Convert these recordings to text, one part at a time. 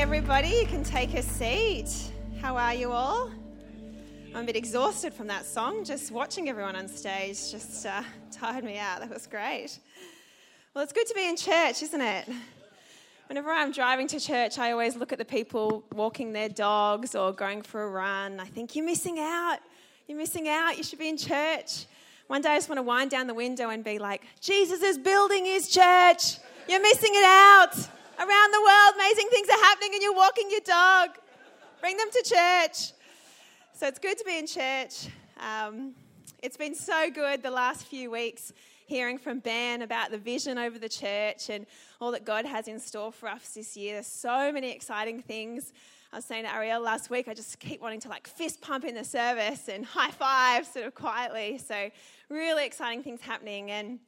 everybody. You can take a seat. How are you all? I'm a bit exhausted from that song. Just watching everyone on stage just uh, tired me out. That was great. Well, it's good to be in church, isn't it? Whenever I'm driving to church, I always look at the people walking their dogs or going for a run. I think, you're missing out. You're missing out. You should be in church. One day I just want to wind down the window and be like, Jesus is building his church. You're missing it out. Around the world, amazing things are happening, and you're walking your dog. Bring them to church. So it's good to be in church. Um, it's been so good the last few weeks hearing from Ben about the vision over the church and all that God has in store for us this year. There's so many exciting things. I was saying to Ariel last week, I just keep wanting to like fist pump in the service and high five sort of quietly. So, really exciting things happening. And,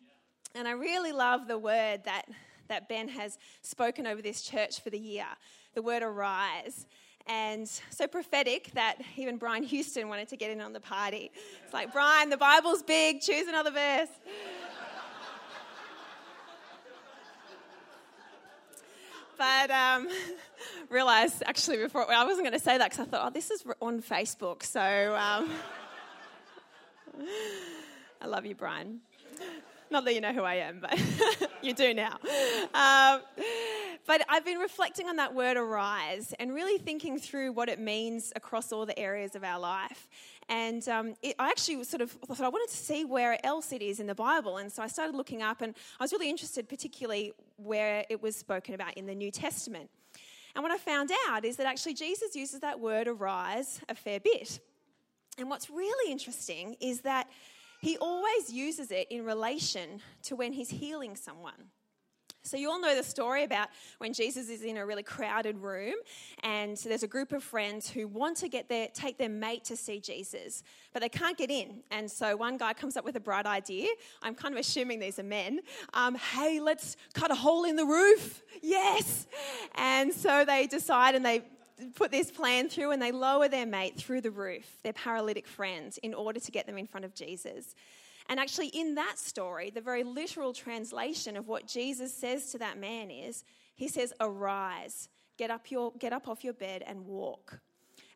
and I really love the word that that Ben has spoken over this church for the year the word arise. And so prophetic that even Brian Houston wanted to get in on the party. It's like, Brian, the Bible's big, choose another verse. but um, realized actually before I wasn't going to say that because I thought, oh, this is on Facebook, so um, I love you, Brian. Not that you know who I am, but you do now. Um, but I've been reflecting on that word arise and really thinking through what it means across all the areas of our life. And um, it, I actually sort of thought I wanted to see where else it is in the Bible. And so I started looking up, and I was really interested, particularly where it was spoken about in the New Testament. And what I found out is that actually Jesus uses that word arise a fair bit. And what's really interesting is that he always uses it in relation to when he's healing someone. So, you all know the story about when Jesus is in a really crowded room and there's a group of friends who want to get their, take their mate to see Jesus, but they can't get in. And so, one guy comes up with a bright idea. I'm kind of assuming these are men. Um, hey, let's cut a hole in the roof. Yes. And so, they decide and they put this plan through and they lower their mate through the roof, their paralytic friend, in order to get them in front of Jesus. And actually, in that story, the very literal translation of what Jesus says to that man is He says, Arise, get up, your, get up off your bed and walk.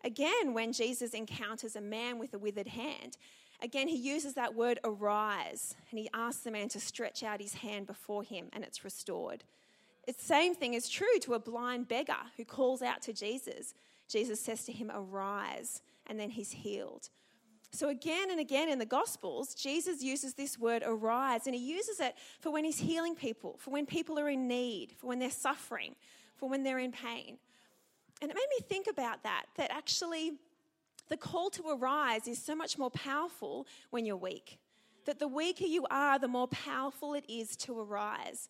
Again, when Jesus encounters a man with a withered hand, again, he uses that word arise and he asks the man to stretch out his hand before him and it's restored. The same thing is true to a blind beggar who calls out to Jesus. Jesus says to him, Arise, and then he's healed. So, again and again in the Gospels, Jesus uses this word arise, and he uses it for when he's healing people, for when people are in need, for when they're suffering, for when they're in pain. And it made me think about that, that actually the call to arise is so much more powerful when you're weak. That the weaker you are, the more powerful it is to arise.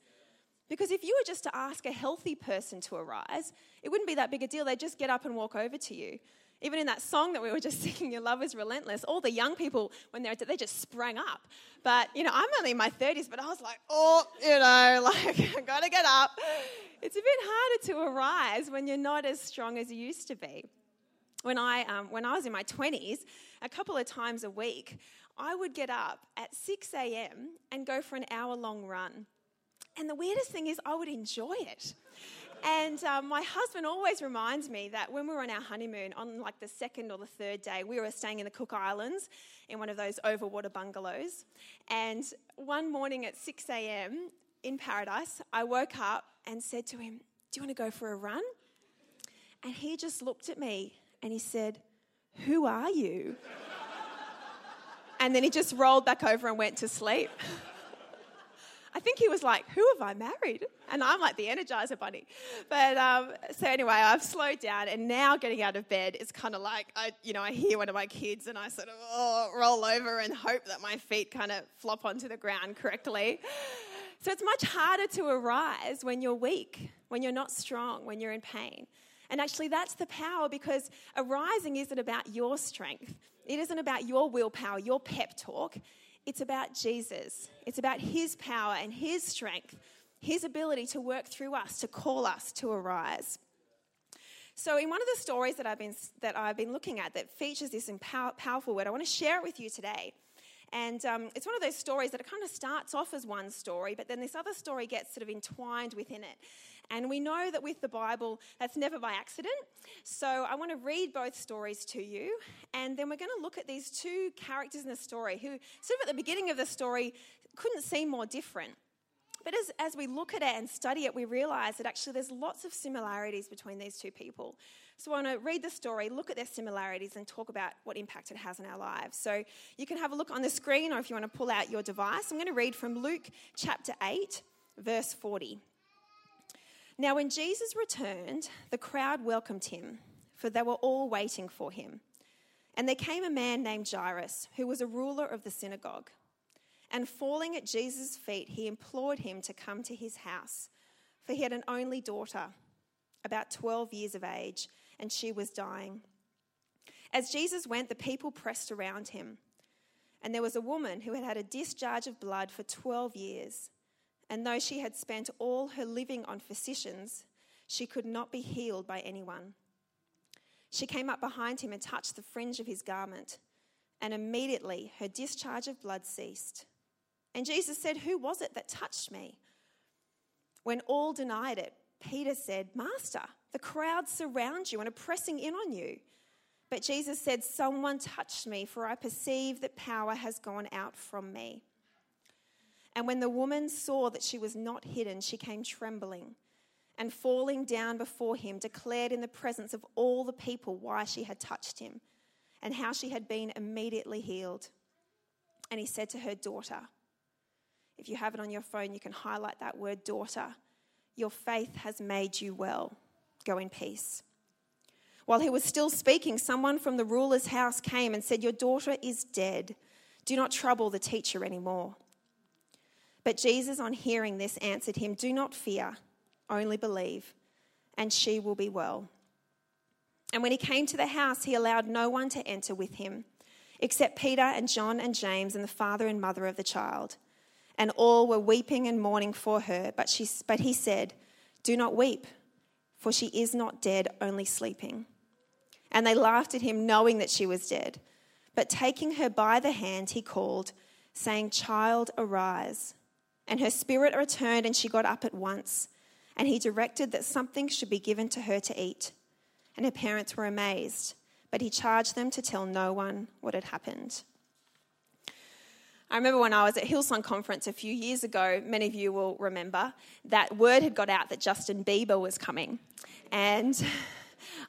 Because if you were just to ask a healthy person to arise, it wouldn't be that big a deal. They'd just get up and walk over to you. Even in that song that we were just singing, Your Love is Relentless, all the young people, when they're they just sprang up. But, you know, I'm only in my 30s, but I was like, oh, you know, like, I gotta get up. It's a bit harder to arise when you're not as strong as you used to be. When I, um, when I was in my 20s, a couple of times a week, I would get up at 6 a.m. and go for an hour long run. And the weirdest thing is, I would enjoy it. And um, my husband always reminds me that when we were on our honeymoon, on like the second or the third day, we were staying in the Cook Islands in one of those overwater bungalows. And one morning at 6 a.m. in paradise, I woke up and said to him, Do you want to go for a run? And he just looked at me and he said, Who are you? and then he just rolled back over and went to sleep. I think he was like, Who have I married? And I'm like the Energizer Bunny. But um, so anyway, I've slowed down, and now getting out of bed is kind of like, I, you know, I hear one of my kids and I sort of oh, roll over and hope that my feet kind of flop onto the ground correctly. So it's much harder to arise when you're weak, when you're not strong, when you're in pain. And actually, that's the power because arising isn't about your strength. It isn't about your willpower, your pep talk. It's about Jesus. It's about his power and his strength, his ability to work through us, to call us to arise. So, in one of the stories that I've been, that I've been looking at that features this empower, powerful word, I want to share it with you today. And um, it's one of those stories that it kind of starts off as one story, but then this other story gets sort of entwined within it. And we know that with the Bible, that's never by accident. So I want to read both stories to you. And then we're going to look at these two characters in the story who, sort of at the beginning of the story, couldn't seem more different. But as, as we look at it and study it, we realize that actually there's lots of similarities between these two people. So I want to read the story, look at their similarities, and talk about what impact it has in our lives. So you can have a look on the screen, or if you want to pull out your device, I'm going to read from Luke chapter 8, verse 40. Now, when Jesus returned, the crowd welcomed him, for they were all waiting for him. And there came a man named Jairus, who was a ruler of the synagogue. And falling at Jesus' feet, he implored him to come to his house, for he had an only daughter, about 12 years of age, and she was dying. As Jesus went, the people pressed around him. And there was a woman who had had a discharge of blood for 12 years. And though she had spent all her living on physicians, she could not be healed by anyone. She came up behind him and touched the fringe of his garment, and immediately her discharge of blood ceased. And Jesus said, Who was it that touched me? When all denied it, Peter said, Master, the crowds surround you and are pressing in on you. But Jesus said, Someone touched me, for I perceive that power has gone out from me. And when the woman saw that she was not hidden, she came trembling and falling down before him, declared in the presence of all the people why she had touched him and how she had been immediately healed. And he said to her, Daughter, if you have it on your phone, you can highlight that word, daughter. Your faith has made you well. Go in peace. While he was still speaking, someone from the ruler's house came and said, Your daughter is dead. Do not trouble the teacher anymore. But Jesus, on hearing this, answered him, Do not fear, only believe, and she will be well. And when he came to the house, he allowed no one to enter with him, except Peter and John and James and the father and mother of the child. And all were weeping and mourning for her. But, she, but he said, Do not weep, for she is not dead, only sleeping. And they laughed at him, knowing that she was dead. But taking her by the hand, he called, saying, Child, arise. And her spirit returned, and she got up at once. And he directed that something should be given to her to eat. And her parents were amazed, but he charged them to tell no one what had happened. I remember when I was at Hillsong Conference a few years ago, many of you will remember, that word had got out that Justin Bieber was coming. And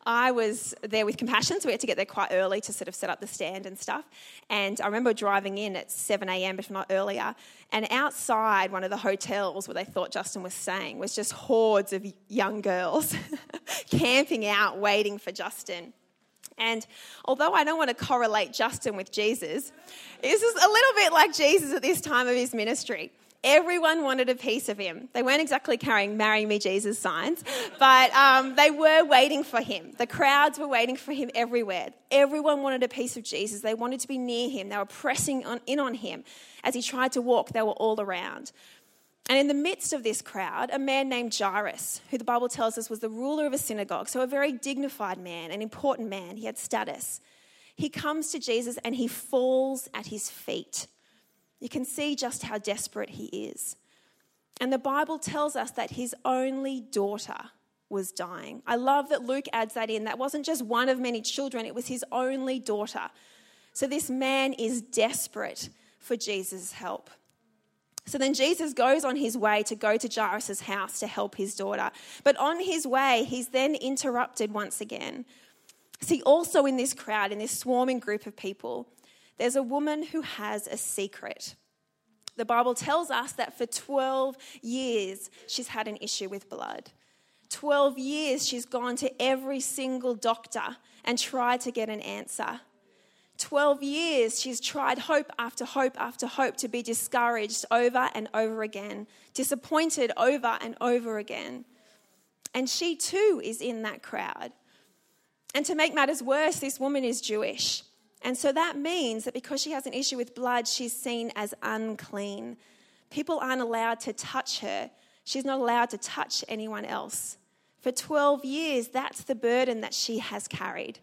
I was there with Compassion, so we had to get there quite early to sort of set up the stand and stuff. And I remember driving in at 7 a.m., if not earlier, and outside one of the hotels where they thought Justin was staying was just hordes of young girls camping out waiting for Justin. And although I don't want to correlate Justin with Jesus, this is a little bit like Jesus at this time of his ministry. Everyone wanted a piece of him. They weren't exactly carrying Marry Me Jesus signs, but um, they were waiting for him. The crowds were waiting for him everywhere. Everyone wanted a piece of Jesus. They wanted to be near him. They were pressing on, in on him. As he tried to walk, they were all around. And in the midst of this crowd, a man named Jairus, who the Bible tells us was the ruler of a synagogue, so a very dignified man, an important man, he had status. He comes to Jesus and he falls at his feet. You can see just how desperate he is. And the Bible tells us that his only daughter was dying. I love that Luke adds that in. That wasn't just one of many children, it was his only daughter. So this man is desperate for Jesus' help. So then Jesus goes on his way to go to Jairus' house to help his daughter. But on his way, he's then interrupted once again. See, also in this crowd, in this swarming group of people, there's a woman who has a secret. The Bible tells us that for 12 years she's had an issue with blood. 12 years she's gone to every single doctor and tried to get an answer. 12 years she's tried hope after hope after hope to be discouraged over and over again, disappointed over and over again. And she too is in that crowd. And to make matters worse, this woman is Jewish. And so that means that because she has an issue with blood, she's seen as unclean. People aren't allowed to touch her. She's not allowed to touch anyone else. For 12 years, that's the burden that she has carried.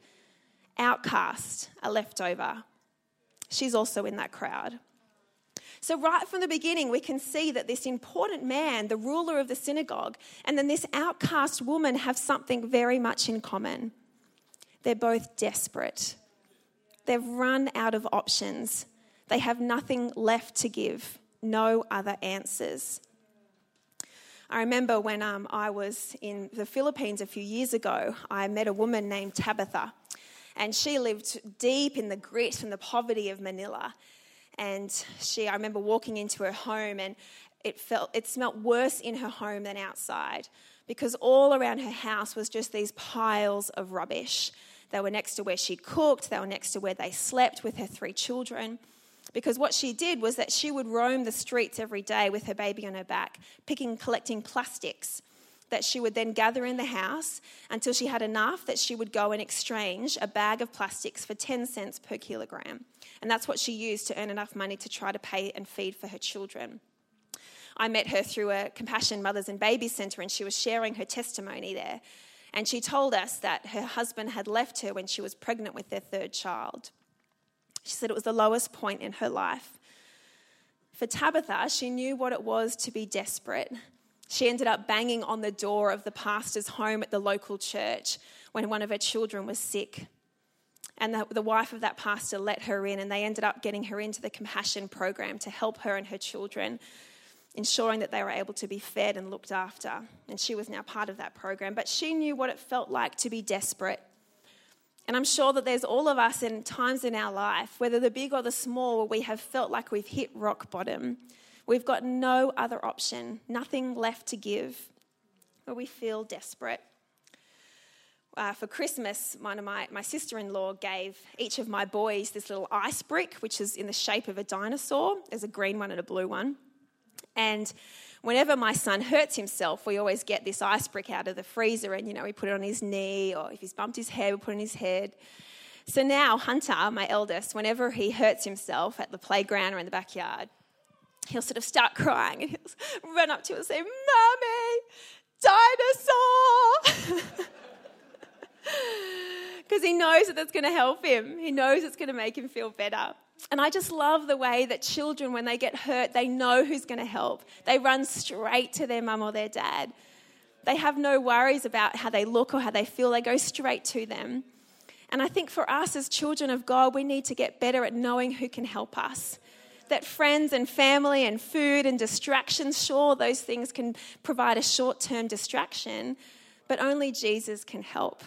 Outcast, a leftover. she's also in that crowd. So, right from the beginning, we can see that this important man, the ruler of the synagogue, and then this outcast woman have something very much in common. They're both desperate. They've run out of options. They have nothing left to give, no other answers. I remember when um, I was in the Philippines a few years ago, I met a woman named Tabitha, and she lived deep in the grit and the poverty of Manila. And she, I remember walking into her home, and it felt it smelt worse in her home than outside because all around her house was just these piles of rubbish. They were next to where she cooked, they were next to where they slept with her three children. Because what she did was that she would roam the streets every day with her baby on her back, picking, collecting plastics that she would then gather in the house until she had enough that she would go and exchange a bag of plastics for 10 cents per kilogram. And that's what she used to earn enough money to try to pay and feed for her children. I met her through a Compassion Mothers and Babies Centre, and she was sharing her testimony there. And she told us that her husband had left her when she was pregnant with their third child. She said it was the lowest point in her life. For Tabitha, she knew what it was to be desperate. She ended up banging on the door of the pastor's home at the local church when one of her children was sick. And the, the, wife of that pastor let her in, and they ended up getting her into the compassion program to help her and her children ensuring that they were able to be fed and looked after. And she was now part of that program. But she knew what it felt like to be desperate. And I'm sure that there's all of us in times in our life, whether the big or the small, where we have felt like we've hit rock bottom. We've got no other option, nothing left to give, where we feel desperate. Uh, for Christmas, one of my, my sister in law gave each of my boys this little ice brick, which is in the shape of a dinosaur. There's a green one and a blue one. And whenever my son hurts himself, we always get this ice brick out of the freezer and, you know, we put it on his knee, or if he's bumped his head, we put it on his head. So now, Hunter, my eldest, whenever he hurts himself at the playground or in the backyard, he'll sort of start crying and he'll run up to us and say, Mommy, dinosaur! Because he knows that that's going to help him. He knows it's going to make him feel better. And I just love the way that children, when they get hurt, they know who's going to help. They run straight to their mum or their dad. They have no worries about how they look or how they feel, they go straight to them. And I think for us as children of God, we need to get better at knowing who can help us. That friends and family and food and distractions, sure, those things can provide a short term distraction, but only Jesus can help.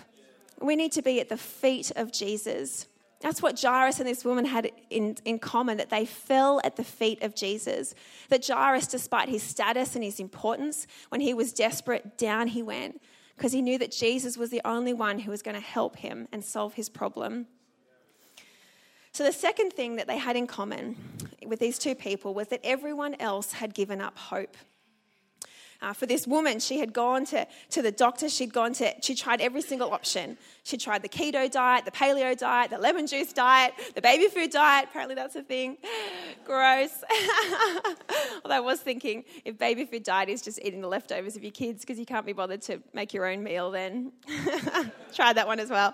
We need to be at the feet of Jesus. That's what Jairus and this woman had in, in common that they fell at the feet of Jesus. That Jairus, despite his status and his importance, when he was desperate, down he went because he knew that Jesus was the only one who was going to help him and solve his problem. So, the second thing that they had in common with these two people was that everyone else had given up hope. Uh, for this woman, she had gone to, to the doctor, she'd gone to, she tried every single option. She tried the keto diet, the paleo diet, the lemon juice diet, the baby food diet. Apparently, that's a thing. Gross. Although I was thinking, if baby food diet is just eating the leftovers of your kids because you can't be bothered to make your own meal, then try that one as well.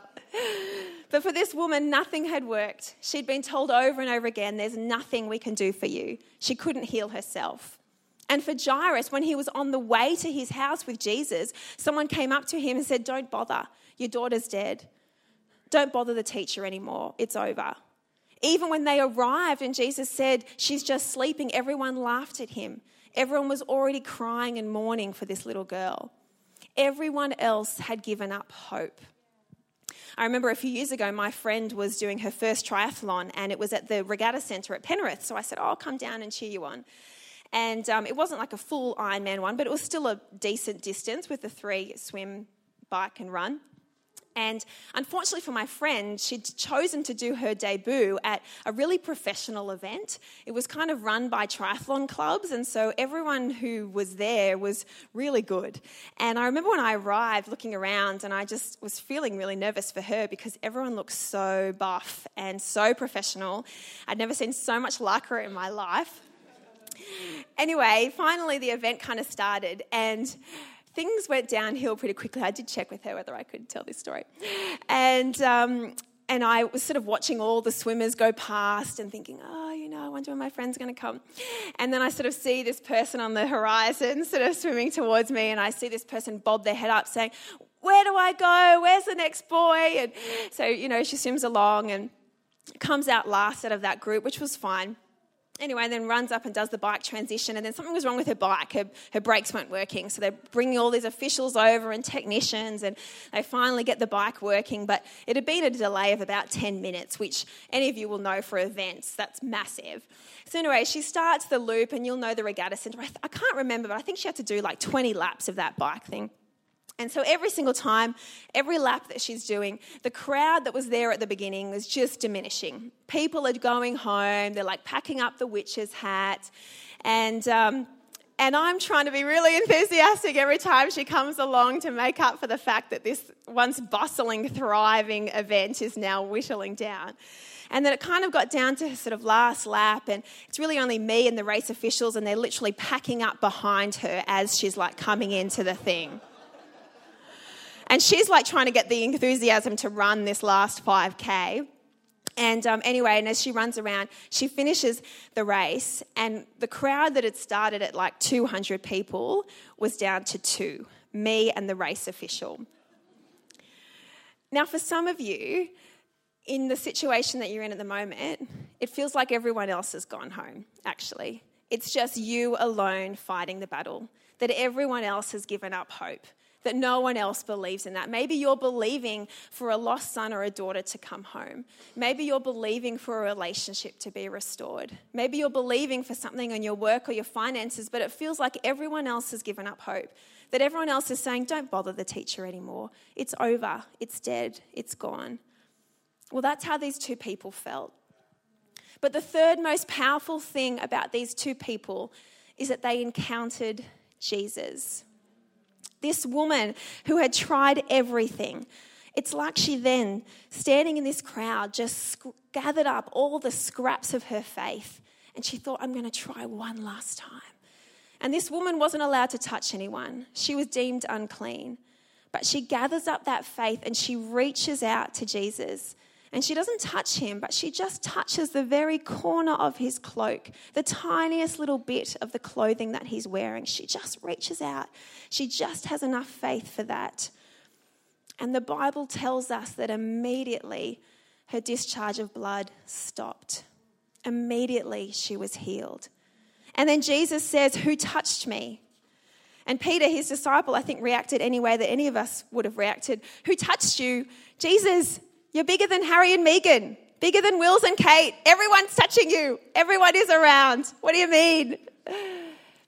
But for this woman, nothing had worked. She'd been told over and over again, there's nothing we can do for you. She couldn't heal herself. And for Jairus, when he was on the way to his house with Jesus, someone came up to him and said, Don't bother, your daughter's dead. Don't bother the teacher anymore, it's over. Even when they arrived and Jesus said, She's just sleeping, everyone laughed at him. Everyone was already crying and mourning for this little girl. Everyone else had given up hope. I remember a few years ago, my friend was doing her first triathlon and it was at the regatta centre at Penrith. So I said, Oh, I'll come down and cheer you on. And um, it wasn't like a full Ironman one, but it was still a decent distance with the three swim, bike, and run. And unfortunately for my friend, she'd chosen to do her debut at a really professional event. It was kind of run by triathlon clubs, and so everyone who was there was really good. And I remember when I arrived looking around, and I just was feeling really nervous for her because everyone looked so buff and so professional. I'd never seen so much lycra in my life anyway, finally the event kind of started and things went downhill pretty quickly. I did check with her whether I could tell this story. And um, and I was sort of watching all the swimmers go past and thinking, oh, you know, I wonder when my friend's going to come. And then I sort of see this person on the horizon sort of swimming towards me, and I see this person bob their head up saying, Where do I go? Where's the next buoy? And so, you know, she swims along and comes out last out of that group, which was fine anyway, then runs up and does the bike transition. And then something was wrong with her bike. Her, her brakes weren't working. So they're bringing all these officials over and technicians, and they finally get the bike working. But it had been a delay of about 10 minutes, which any of you will know for events, that's massive. So, anyway, she starts the loop, and you'll know the regatta centre. I, I can't remember, but I think she had to do like 20 laps of that bike thing. And so every single time, every lap that she's doing, the crowd that was there at the beginning was just diminishing. People are going home, they're like packing up the witch's hat. And, um, and I'm trying to be really enthusiastic every time she comes along to make up for the fact that this once bustling, thriving event is now whittling down. And then it kind of got down to her sort of last lap, and it's really only me and the race officials, and they're literally packing up behind her as she's like coming into the thing. And she's like trying to get the enthusiasm to run this last 5K. And um, anyway, and as she runs around, she finishes the race, and the crowd that had started at like 200 people was down to two me and the race official. Now, for some of you, in the situation that you're in at the moment, it feels like everyone else has gone home, actually. It's just you alone fighting the battle, that everyone else has given up hope that no one else believes in that. Maybe you're believing for a lost son or a daughter to come home. Maybe you're believing for a relationship to be restored. Maybe you're believing for something in your work or your finances, but it feels like everyone else has given up hope. That everyone else is saying, don't bother the teacher anymore. It's over. It's dead. It's gone. Well, that's how these two people felt. But the third most powerful thing about these two people is that they encountered Jesus this woman who had tried everything. It's like she then, standing in this crowd, just gathered up all the scraps of her faith and she thought, I'm going to try one last time. And this woman wasn't allowed to touch anyone, she was deemed unclean. But she gathers up that faith and she reaches out to Jesus and she doesn't touch him, but she just touches the very corner of his cloak, the tiniest little bit of the clothing that he's wearing. She just reaches out. She just has enough faith for that. And the Bible tells us that immediately her discharge of blood stopped. Immediately she was healed. And then Jesus says, Who touched me? And Peter, his disciple, I think reacted any way that any of us would have reacted. Who touched you? Jesus, you're bigger than Harry and Meghan, bigger than Wills and Kate. Everyone's touching you, everyone is around. What do you mean?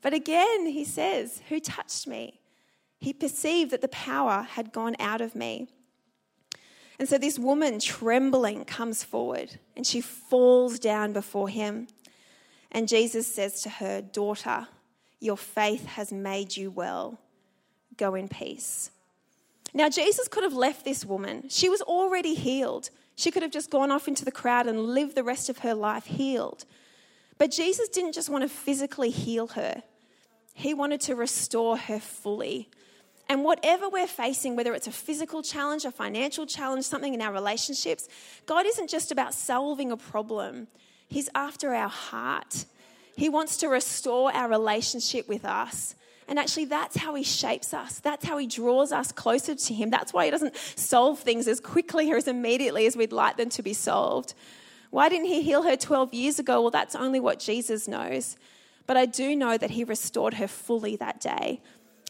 But again, he says, Who touched me? He perceived that the power had gone out of me. And so this woman, trembling, comes forward and she falls down before him. And Jesus says to her, Daughter, your faith has made you well. Go in peace. Now, Jesus could have left this woman. She was already healed. She could have just gone off into the crowd and lived the rest of her life healed. But Jesus didn't just want to physically heal her, He wanted to restore her fully. And whatever we're facing, whether it's a physical challenge, a financial challenge, something in our relationships, God isn't just about solving a problem, He's after our heart. He wants to restore our relationship with us. And actually, that's how He shapes us. That's how He draws us closer to Him. That's why He doesn't solve things as quickly or as immediately as we'd like them to be solved. Why didn't He heal her 12 years ago? Well, that's only what Jesus knows. But I do know that He restored her fully that day.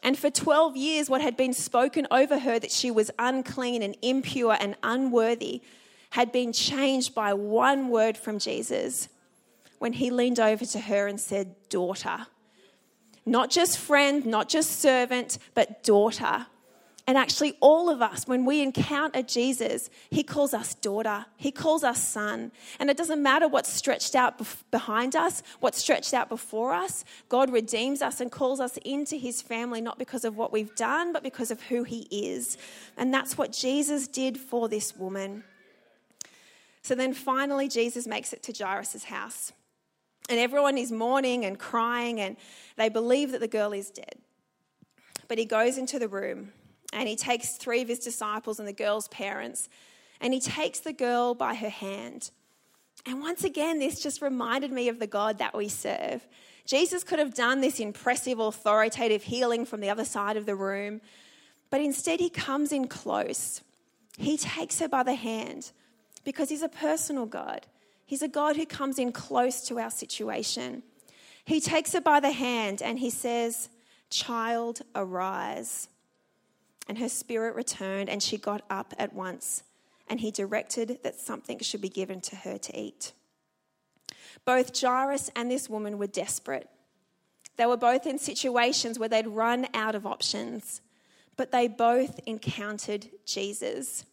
And for 12 years, what had been spoken over her that she was unclean and impure and unworthy had been changed by one word from Jesus when he leaned over to her and said, Daughter. Not just friend, not just servant, but daughter. And actually, all of us, when we encounter Jesus, he calls us daughter, he calls us son. And it doesn't matter what's stretched out behind us, what's stretched out before us. God redeems us and calls us into his family, not because of what we've done, but because of who he is. And that's what Jesus did for this woman. So then finally, Jesus makes it to Jairus' house. And everyone is mourning and crying, and they believe that the girl is dead. But he goes into the room and he takes three of his disciples and the girl's parents, and he takes the girl by her hand. And once again, this just reminded me of the God that we serve. Jesus could have done this impressive, authoritative healing from the other side of the room, but instead he comes in close. He takes her by the hand because he's a personal God. He's a God who comes in close to our situation. He takes her by the hand and he says, Child, arise. And her spirit returned and she got up at once. And he directed that something should be given to her to eat. Both Jairus and this woman were desperate. They were both in situations where they'd run out of options, but they both encountered Jesus.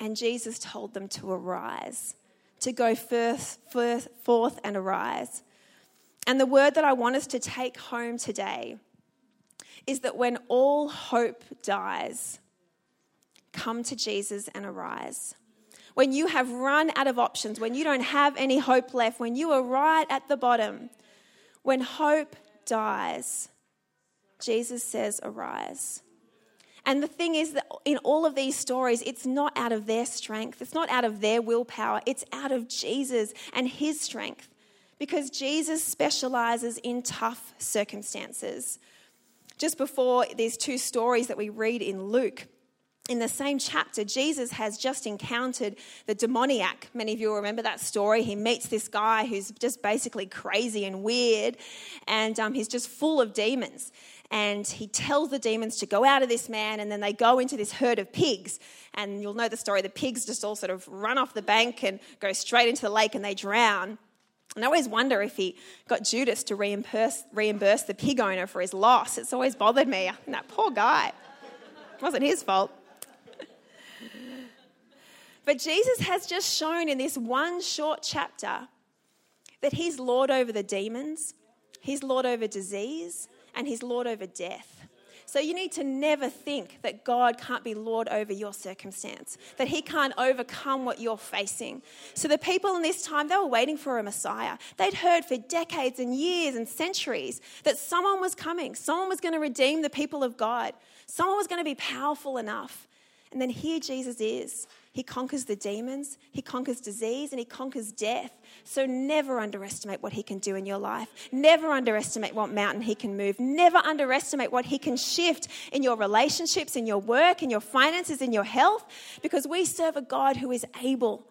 And Jesus told them to arise, to go first, first, forth and arise. And the word that I want us to take home today is that when all hope dies, come to Jesus and arise. When you have run out of options, when you don't have any hope left, when you are right at the bottom, when hope dies, Jesus says, Arise. And the thing is that in all of these stories, it's not out of their strength, it's not out of their willpower, it's out of Jesus and his strength. Because Jesus specializes in tough circumstances. Just before these two stories that we read in Luke, in the same chapter, Jesus has just encountered the demoniac. Many of you will remember that story. He meets this guy who's just basically crazy and weird, and um, he's just full of demons. And he tells the demons to go out of this man, and then they go into this herd of pigs. And you'll know the story the pigs just all sort of run off the bank and go straight into the lake and they drown. And I always wonder if he got Judas to reimburse, reimburse the pig owner for his loss. It's always bothered me. that poor guy. It wasn't his fault. But Jesus has just shown in this one short chapter that he's Lord over the demons, he's Lord over disease, and he's Lord over death. So you need to never think that God can't be Lord over your circumstance, that he can't overcome what you're facing. So the people in this time, they were waiting for a Messiah. They'd heard for decades and years and centuries that someone was coming, someone was going to redeem the people of God, someone was going to be powerful enough. And then here Jesus is. He conquers the demons, he conquers disease, and he conquers death. So never underestimate what he can do in your life. Never underestimate what mountain he can move. Never underestimate what he can shift in your relationships, in your work, in your finances, in your health, because we serve a God who is able.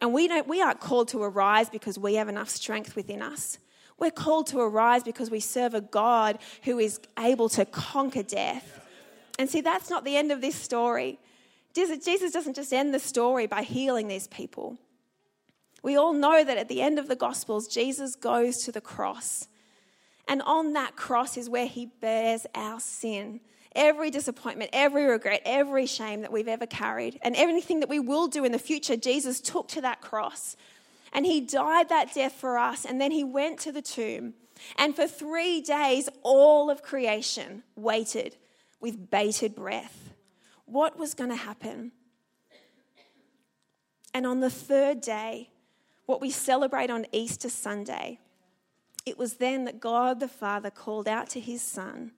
And we, don't, we aren't called to arise because we have enough strength within us. We're called to arise because we serve a God who is able to conquer death. And see, that's not the end of this story. Jesus doesn't just end the story by healing these people. We all know that at the end of the Gospels, Jesus goes to the cross. And on that cross is where he bears our sin. Every disappointment, every regret, every shame that we've ever carried, and everything that we will do in the future, Jesus took to that cross. And he died that death for us, and then he went to the tomb. And for three days, all of creation waited with bated breath what was going to happen. And on the third day, what we celebrate on Easter Sunday, it was then that God the Father called out to his Son,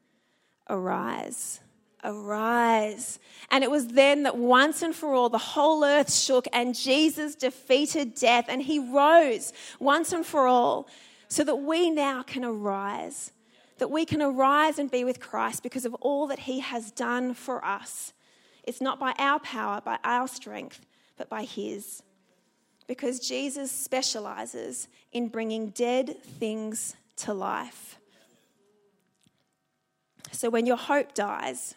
Arise, arise. And it was then that once and for all the whole earth shook and Jesus defeated death and he rose once and for all so that we now can arise. That we can arise and be with Christ because of all that he has done for us. It's not by our power, by our strength, but by His. Because Jesus specializes in bringing dead things to life. So when your hope dies,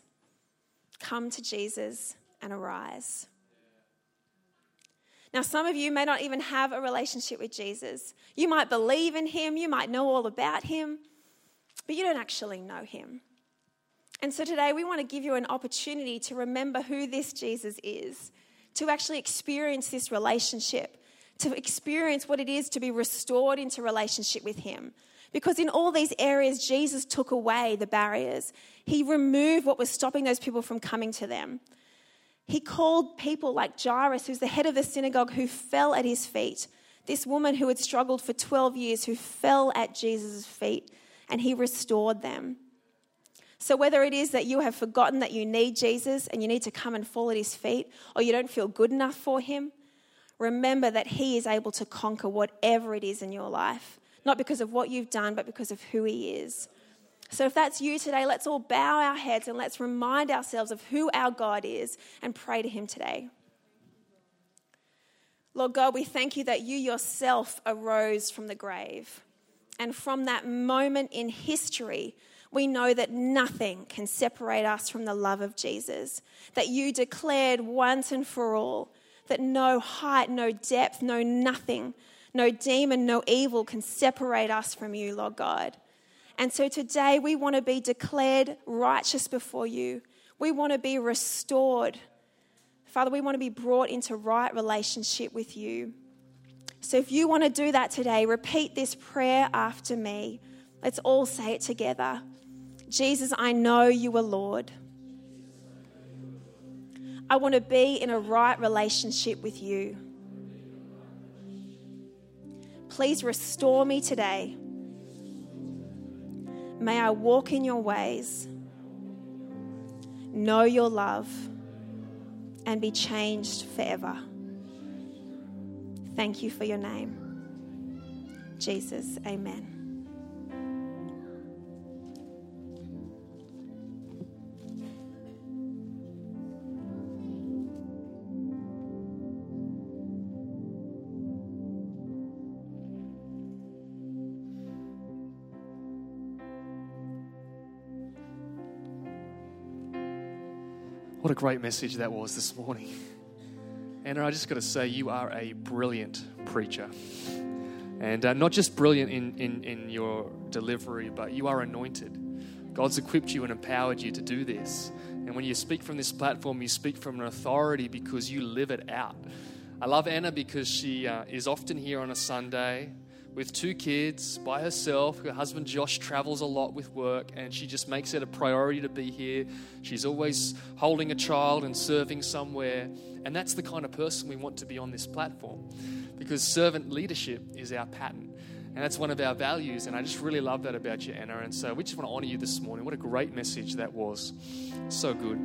come to Jesus and arise. Now, some of you may not even have a relationship with Jesus. You might believe in him, you might know all about him, but you don't actually know him. And so today we want to give you an opportunity to remember who this Jesus is, to actually experience this relationship, to experience what it is to be restored into relationship with Him. Because in all these areas, Jesus took away the barriers. He removed what was stopping those people from coming to them. He called people like Jairus, who's the head of the synagogue, who fell at his feet. This woman who had struggled for 12 years, who fell at Jesus' feet, and he restored them. So, whether it is that you have forgotten that you need Jesus and you need to come and fall at his feet, or you don't feel good enough for him, remember that he is able to conquer whatever it is in your life, not because of what you've done, but because of who he is. So, if that's you today, let's all bow our heads and let's remind ourselves of who our God is and pray to him today. Lord God, we thank you that you yourself arose from the grave. And from that moment in history, we know that nothing can separate us from the love of Jesus. That you declared once and for all that no height, no depth, no nothing, no demon, no evil can separate us from you, Lord God. And so today we want to be declared righteous before you. We want to be restored. Father, we want to be brought into right relationship with you. So if you want to do that today, repeat this prayer after me. Let's all say it together. Jesus, I know you are Lord. I want to be in a right relationship with you. Please restore me today. May I walk in your ways, know your love, and be changed forever. Thank you for your name. Jesus, amen. What a great message that was this morning. Anna, I just got to say, you are a brilliant preacher. And uh, not just brilliant in, in, in your delivery, but you are anointed. God's equipped you and empowered you to do this. And when you speak from this platform, you speak from an authority because you live it out. I love Anna because she uh, is often here on a Sunday with two kids by herself. Her husband Josh travels a lot with work, and she just makes it a priority to be here. She's always holding a child and serving somewhere. And that's the kind of person we want to be on this platform because servant leadership is our pattern. And that's one of our values. And I just really love that about you, Anna. And so we just want to honor you this morning. What a great message that was. So good.